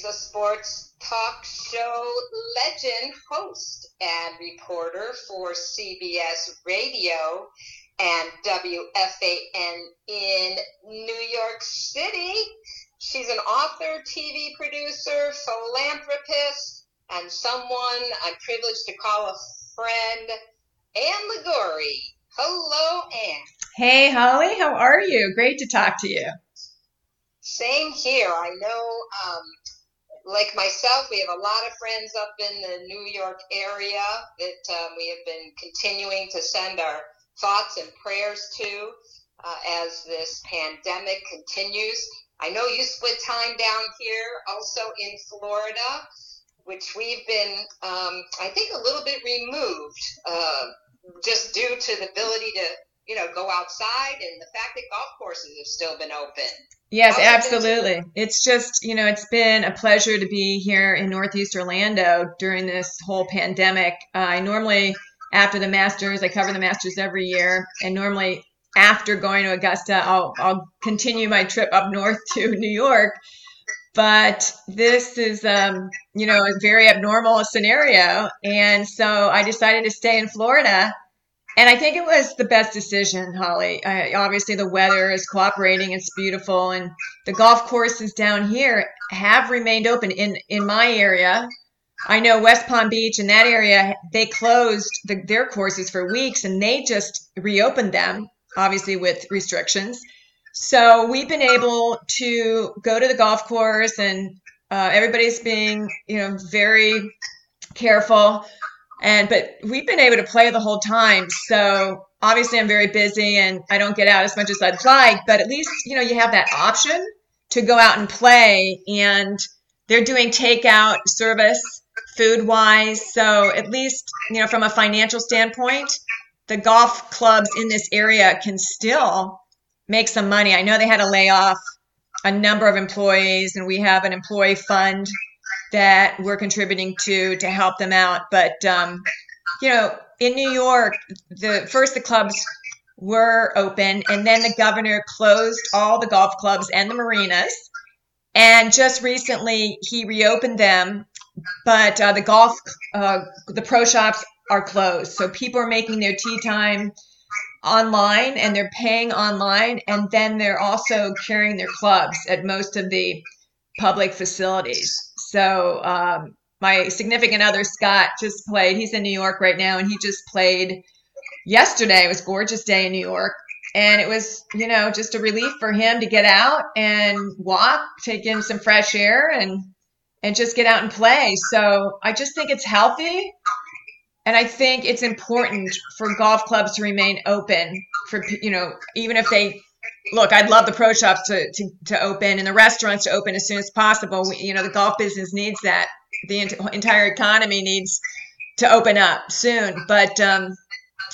He's a sports talk show legend, host, and reporter for CBS Radio and WFAN in New York City. She's an author, TV producer, philanthropist, and someone I'm privileged to call a friend, Ann Liguori. Hello, Ann. Hey, Holly, how are you? Great to talk to you. Same here. I know, um, like myself, we have a lot of friends up in the New York area that um, we have been continuing to send our thoughts and prayers to uh, as this pandemic continues. I know you split time down here, also in Florida, which we've been, um, I think, a little bit removed, uh, just due to the ability to, you know, go outside and the fact that golf courses have still been open. Yes, absolutely. It's just, you know, it's been a pleasure to be here in Northeast Orlando during this whole pandemic. Uh, I normally, after the Masters, I cover the Masters every year, and normally after going to Augusta, I'll, I'll continue my trip up north to New York. But this is, um, you know, a very abnormal scenario. And so I decided to stay in Florida. And I think it was the best decision, Holly. I, obviously, the weather is cooperating. It's beautiful. And the golf courses down here have remained open in, in my area. I know West Palm Beach and that area, they closed the, their courses for weeks and they just reopened them obviously with restrictions. So we've been able to go to the golf course, and uh, everybody's being, you know, very careful. And but we've been able to play the whole time. So obviously, I'm very busy, and I don't get out as much as I'd like. But at least, you know, you have that option to go out and play, and they're doing takeout service food wise. So at least, you know, from a financial standpoint, the golf clubs in this area can still make some money. I know they had to lay off a number of employees, and we have an employee fund that we're contributing to to help them out. But um, you know, in New York, the first the clubs were open, and then the governor closed all the golf clubs and the marinas. And just recently, he reopened them, but uh, the golf, uh, the pro shops are closed. So people are making their tee time online and they're paying online and then they're also carrying their clubs at most of the public facilities. So um, my significant other Scott just played. He's in New York right now and he just played yesterday. It was gorgeous day in New York. And it was, you know, just a relief for him to get out and walk, take in some fresh air and and just get out and play. So I just think it's healthy and I think it's important for golf clubs to remain open for you know even if they look. I'd love the pro shops to to, to open and the restaurants to open as soon as possible. We, you know the golf business needs that. The entire economy needs to open up soon. But um,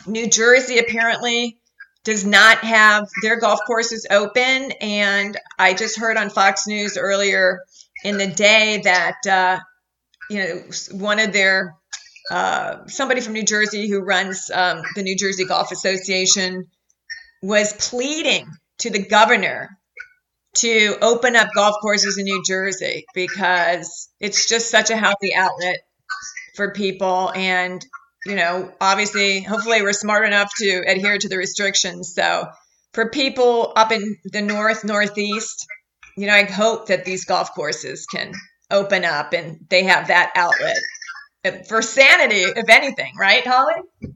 New Jersey apparently does not have their golf courses open, and I just heard on Fox News earlier in the day that uh, you know one of their uh, somebody from New Jersey who runs um, the New Jersey Golf Association was pleading to the governor to open up golf courses in New Jersey because it's just such a healthy outlet for people. And, you know, obviously, hopefully, we're smart enough to adhere to the restrictions. So, for people up in the north, northeast, you know, I hope that these golf courses can open up and they have that outlet for sanity, if anything, right, Holly?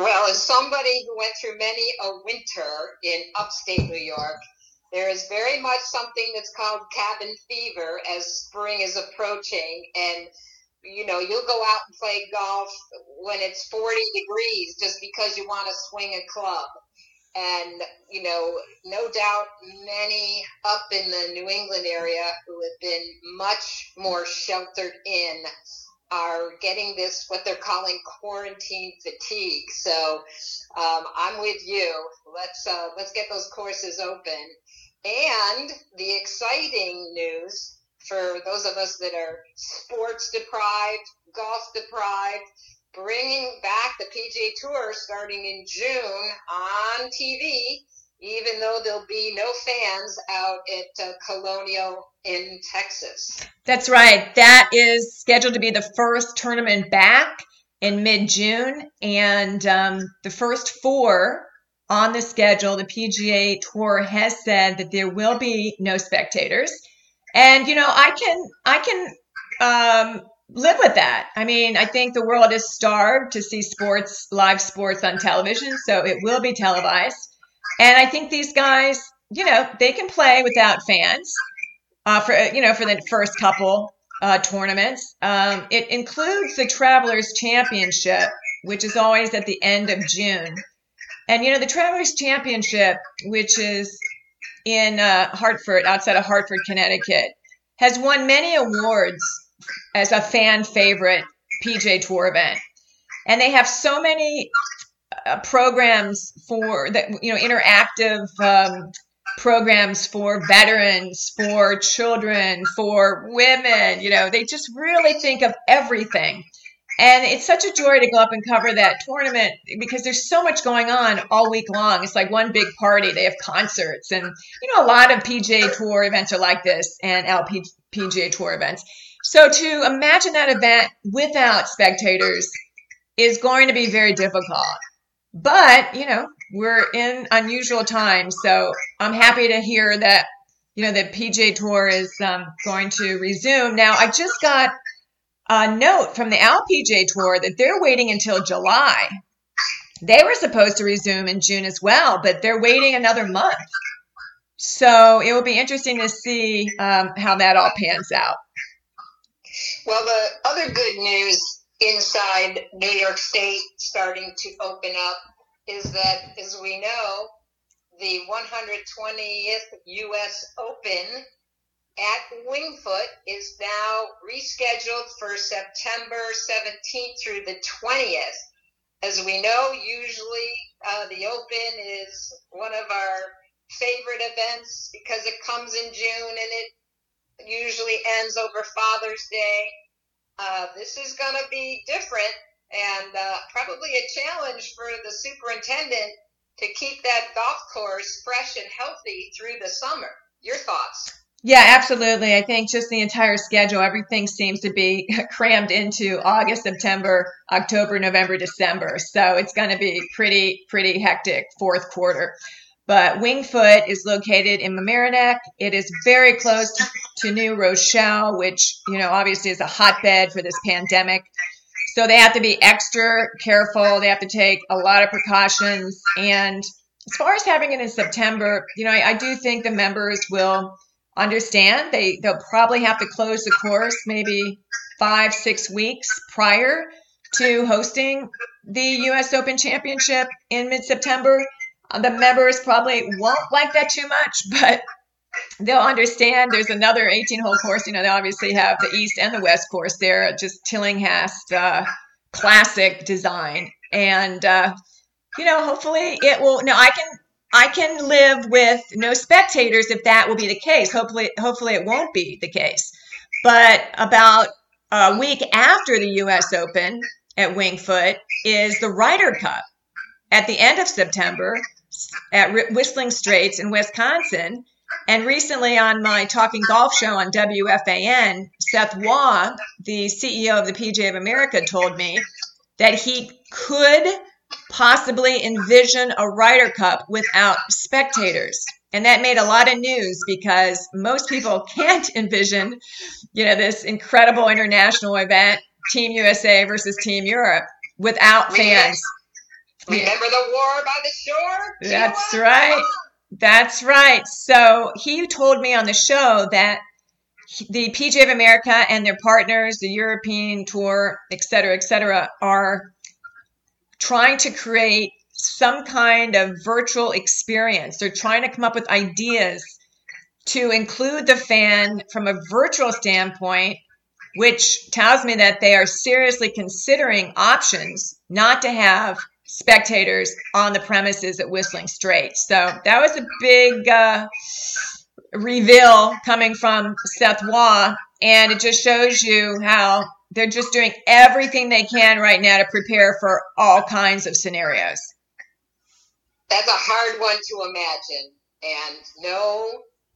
Well, as somebody who went through many a winter in upstate New York, there is very much something that's called cabin fever as spring is approaching. And, you know, you'll go out and play golf when it's 40 degrees just because you want to swing a club. And, you know, no doubt many up in the New England area who have been much more sheltered in are getting this what they're calling quarantine fatigue. So um, I'm with you. Let's uh, let's get those courses open. And the exciting news for those of us that are sports deprived, golf deprived, bringing back the PGA Tour starting in June on TV. Even though there'll be no fans out at uh, Colonial in Texas. That's right. That is scheduled to be the first tournament back in mid June. And um, the first four on the schedule, the PGA Tour has said that there will be no spectators. And, you know, I can, I can, um, live with that. I mean, I think the world is starved to see sports, live sports on television, so it will be televised. And I think these guys, you know, they can play without fans uh, for you know for the first couple uh, tournaments. Um, it includes the Travelers Championship, which is always at the end of June. And you know the Travelers Championship, which is in uh, Hartford, outside of Hartford, Connecticut, has won many awards as a fan favorite PGA Tour event. And they have so many uh, programs for that, you know, interactive um, programs for veterans, for children, for women. You know, they just really think of everything. And it's such a joy to go up and cover that tournament because there's so much going on all week long. It's like one big party. They have concerts, and you know, a lot of PGA Tour events are like this, and LPGA Tour events. So to imagine that event without spectators is going to be very difficult. But, you know, we're in unusual times. So I'm happy to hear that, you know, the PGA Tour is um, going to resume. Now, I just got a note from the LPGA Tour that they're waiting until July. They were supposed to resume in June as well, but they're waiting another month. So it will be interesting to see um, how that all pans out. Well, the other good news inside New York State starting to open up is that, as we know, the 120th U.S. Open at Wingfoot is now rescheduled for September 17th through the 20th. As we know, usually uh, the Open is one of our favorite events because it comes in June and it usually ends over Father's Day. Uh, this is going to be different and uh, probably a challenge for the superintendent to keep that golf course fresh and healthy through the summer. Your thoughts? Yeah, absolutely. I think just the entire schedule, everything seems to be crammed into August, September, October, November, December. So it's going to be pretty, pretty hectic fourth quarter. But Wingfoot is located in Mamaroneck. It is very close to New Rochelle, which, you know, obviously is a hotbed for this pandemic. So they have to be extra careful. They have to take a lot of precautions. And as far as having it in September, you know, I, I do think the members will understand. They they'll probably have to close the course maybe five, six weeks prior to hosting the US Open Championship in mid September the members probably won't like that too much, but they'll understand there's another 18 hole course. You know, they obviously have the East and the West course there, just Tillinghast uh, classic design. And, uh, you know, hopefully it will. No, I can. I can live with no spectators if that will be the case. Hopefully, hopefully it won't be the case. But about a week after the U.S. Open at Wingfoot is the Ryder Cup at the end of September at Whistling Straits in Wisconsin. And recently on my Talking Golf show on WFAN, Seth Waugh, the CEO of the PGA of America, told me that he could possibly envision a Ryder Cup without spectators. And that made a lot of news because most people can't envision, you know, this incredible international event, Team USA versus Team Europe, without fans. Remember the war by the shore? That's right. That's right. So he told me on the show that the PGA of America and their partners, the European Tour, et cetera, et cetera, are trying to create some kind of virtual experience. They're trying to come up with ideas to include the fan from a virtual standpoint, which tells me that they are seriously considering options not to have spectators on the premises at Whistling Straits. So that was a big uh, reveal coming from Seth Waugh, and it just shows you how they're just doing everything they can right now to prepare for all kinds of scenarios. that's a hard one to imagine. And no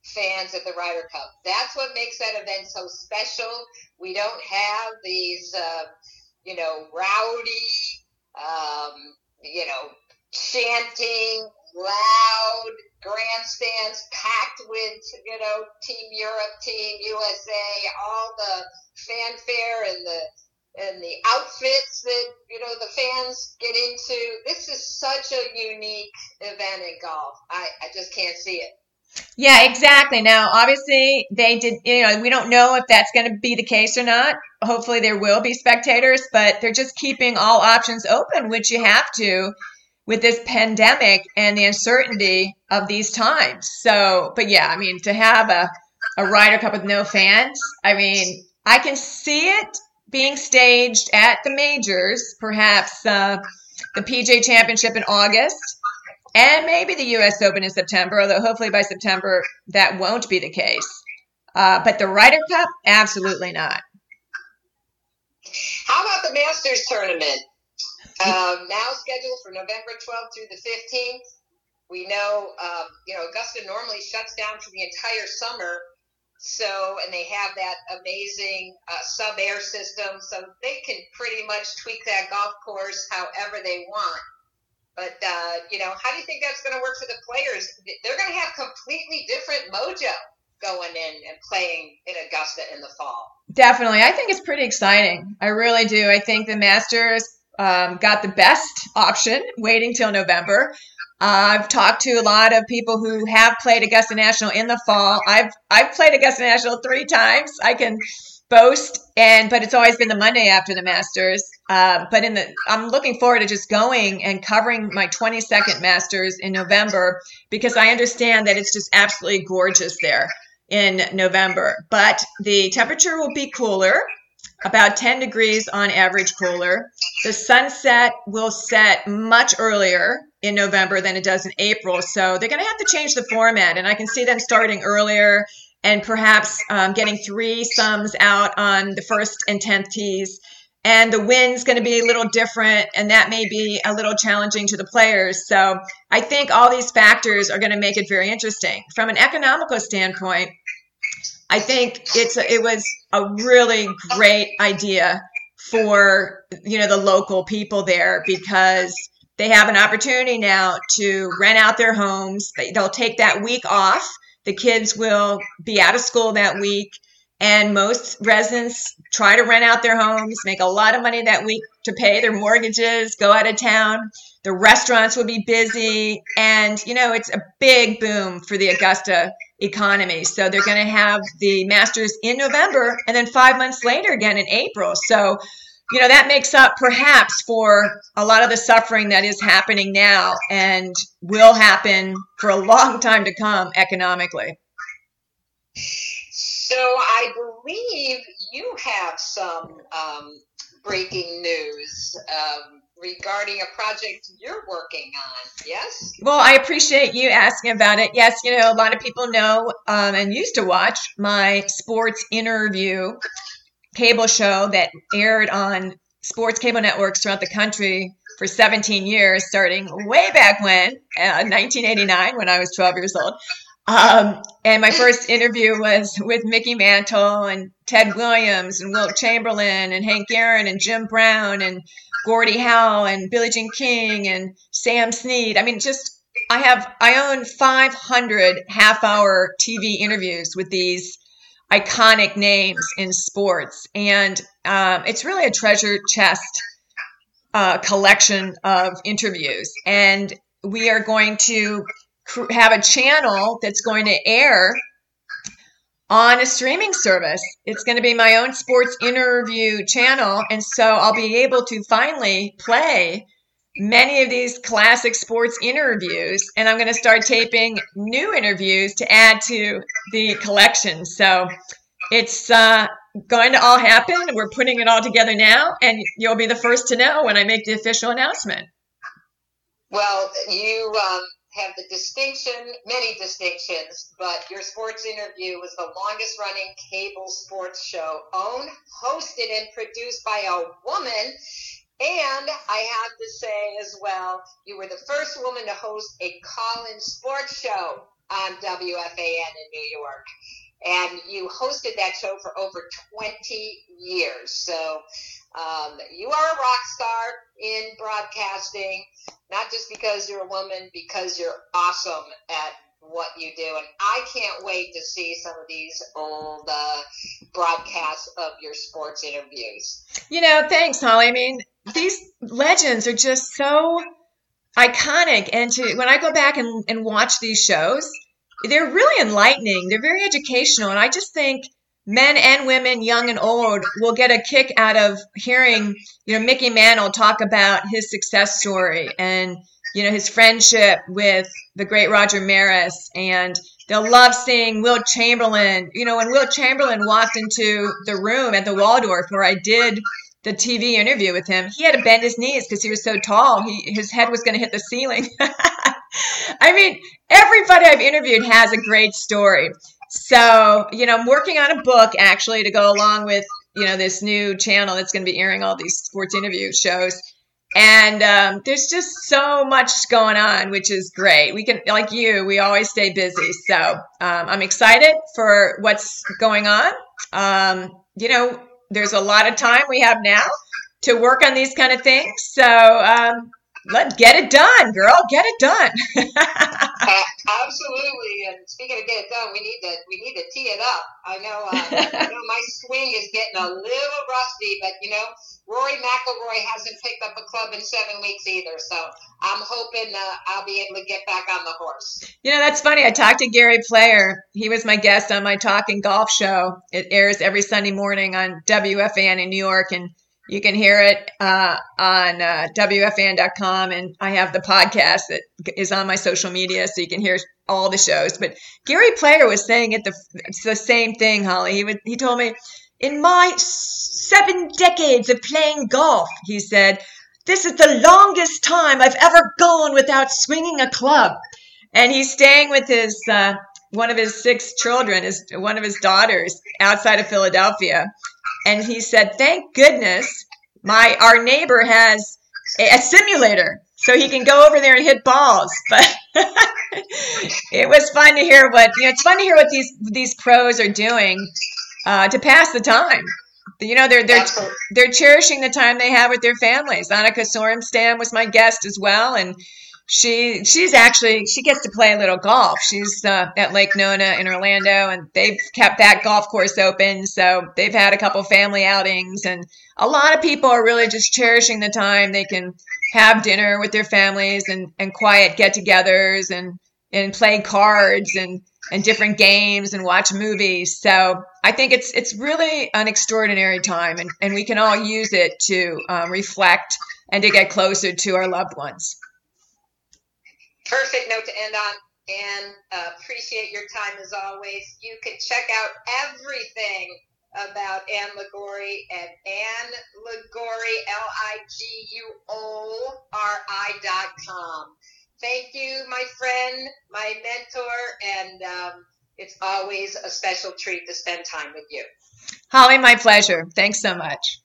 fans at the Ryder Cup. That's what makes that event so special. We don't have these, uh, you know, rowdy, um, you know, chanting, loud grandstands packed with, you know, Team Europe, Team USA, all the fanfare and the and the outfits that you know the fans get into. This is such a unique event in golf. I, I just can't see it. Yeah, exactly. Now, obviously, they did, you know, we don't know if that's going to be the case or not. Hopefully, there will be spectators, but they're just keeping all options open, which you have to with this pandemic and the uncertainty of these times. So, but yeah, I mean, to have a, a Ryder Cup with no fans, I mean, I can see it being staged at the majors, perhaps uh, the PGA Championship in August, and maybe the U.S. Open in September, although hopefully by September that won't be the case. Uh, but the Ryder Cup, absolutely not. How about the Masters tournament? Um, now scheduled for November 12th through the 15th. We know, um, you know, Augusta normally shuts down for the entire summer. So, and they have that amazing uh, SubAir system, so they can pretty much tweak that golf course however they want. But, uh, you know, how do you think that's going to work for the players? They're going to have completely different mojo going in and playing in Augusta in the fall. Definitely. I think it's pretty exciting. I really do. I think the Masters um, got the best option, waiting till November. Uh, I've talked to a lot of people who have played Augusta National in the fall. I've I've played Augusta National three times. I can boast, and but it's always been the Monday after the Masters. Uh, but in the, I'm looking forward to just going and covering my 22nd Masters in November because I understand that it's just absolutely gorgeous there in November. But the temperature will be cooler about 10 degrees on average cooler. The sunset will set much earlier in November than it does in April. So they're going to have to change the format. And I can see them starting earlier and perhaps um, getting threesomes out on the first and 10th tees. And the wind's going to be a little different, and that may be a little challenging to the players. So I think all these factors are going to make it very interesting. From an economical standpoint, I think it's a, it was a really great idea for you know the local people there because they have an opportunity now to rent out their homes. They'll take that week off. The kids will be out of school that week. And most residents try to rent out their homes, make a lot of money that week to pay their mortgages, go out of town. The restaurants will be busy. And, you know, it's a big boom for the Augusta economy. So they're going to have the Masters in November and then five months later again in April. So, you know, that makes up perhaps for a lot of the suffering that is happening now and will happen for a long time to come economically. So I believe you have some um, breaking news. Um, regarding a project you're working on. Yes? Well, I appreciate you asking about it. Yes, you know, a lot of people know um, and used to watch my sports interview cable show that aired on sports cable networks throughout the country for 17 years, starting way back when, uh, 1989, when I was 12 years old. Um, and my first interview was with Mickey Mantle and Ted Williams and Wilt Chamberlain and Hank Aaron and Jim Brown and Gordie Howe and Billie Jean King and Sam Snead. I mean, just I have I own 500 half-hour TV interviews with these iconic names in sports, and um, it's really a treasure chest uh, collection of interviews. And we are going to have a channel that's going to air on a streaming service. It's going to be my own sports interview channel. And so I'll be able to finally play many of these classic sports interviews. And I'm going to start taping new interviews to add to the collection. So it's uh, going to all happen. We're putting it all together now. And you'll be the first to know when I make the official announcement. Well, you um, have the distinction, many distinctions, but your sports interview was the longest running cable sports show owned, hosted, and produced by a woman. And I have to say as well, you were the first woman to host a call-in sports show on WFAN in New York. And you hosted that show for over 20 years. So um, you are a rock star in broadcasting, not just because you're a woman, because you're awesome at what you do. And I can't wait to see some of these old uh, broadcasts of your sports interviews. You know, thanks, Holly. I mean, these legends are just so iconic. And to when I go back and, and watch these shows, they're really enlightening. They're very educational. And I just think men and women, young and old, will get a kick out of hearing, you know, Mickey Mantle talk about his success story and you know, his friendship with the great Roger Maris and they'll love seeing Wilt Chamberlain. You know, when Wilt Chamberlain walked into the room at the Waldorf where I did the TV interview with him, he had to bend his knees because he was so tall. He his head was going to hit the ceiling. I mean, everybody I've interviewed has a great story. So, you know, I'm working on a book actually to go along with, you know, this new channel that's going to be airing all these sports interview shows and um, there's just so much going on which is great we can like you we always stay busy so um, i'm excited for what's going on um, you know there's a lot of time we have now to work on these kind of things. So um, let get it done girl get it done uh, absolutely and speaking of get it done we need to we need to tee it up i know, uh, I know my swing is getting a little rusty but you know Rory McIlroy hasn't picked up a club in seven weeks either, so I'm hoping uh, I'll be able to get back on the horse. You know, that's funny. I talked to Gary Player. He was my guest on my Talking Golf show. It airs every Sunday morning on WFAN in New York, and you can hear it uh, on uh, WFAN.com. And I have the podcast that is on my social media, so you can hear all the shows. But Gary Player was saying it the, it's the same thing, Holly. He, would, he told me, in my seven decades of playing golf, he said, this is the longest time I've ever gone without swinging a club. And he's staying with his uh, one of his six children, his one of his daughters, outside of Philadelphia. And he said, "Thank goodness, my our neighbor has a, a simulator, so he can go over there and hit balls." But it was fun to hear what you know. It's fun to hear what these these pros are doing uh, to pass the time. You know, they're they're they're cherishing the time they have with their families. Annika Sorenstam was my guest as well, and she she's actually she gets to play a little golf. She's uh, at Lake Nona in Orlando, and they've kept that golf course open. So they've had a couple family outings, and a lot of people are really just cherishing the time they can have dinner with their families and and quiet get-togethers and and play cards and and different games and watch movies. So I think it's it's really an extraordinary time, and, and we can all use it to um, reflect and to get closer to our loved ones. Perfect note to end on. And uh, appreciate your time as always. You can check out everything about Ann Liguori at Ann Liguori, L I G U O R I dot com. Thank you, my friend, my mentor, and um, it's always a special treat to spend time with you. Holly, my pleasure. Thanks so much.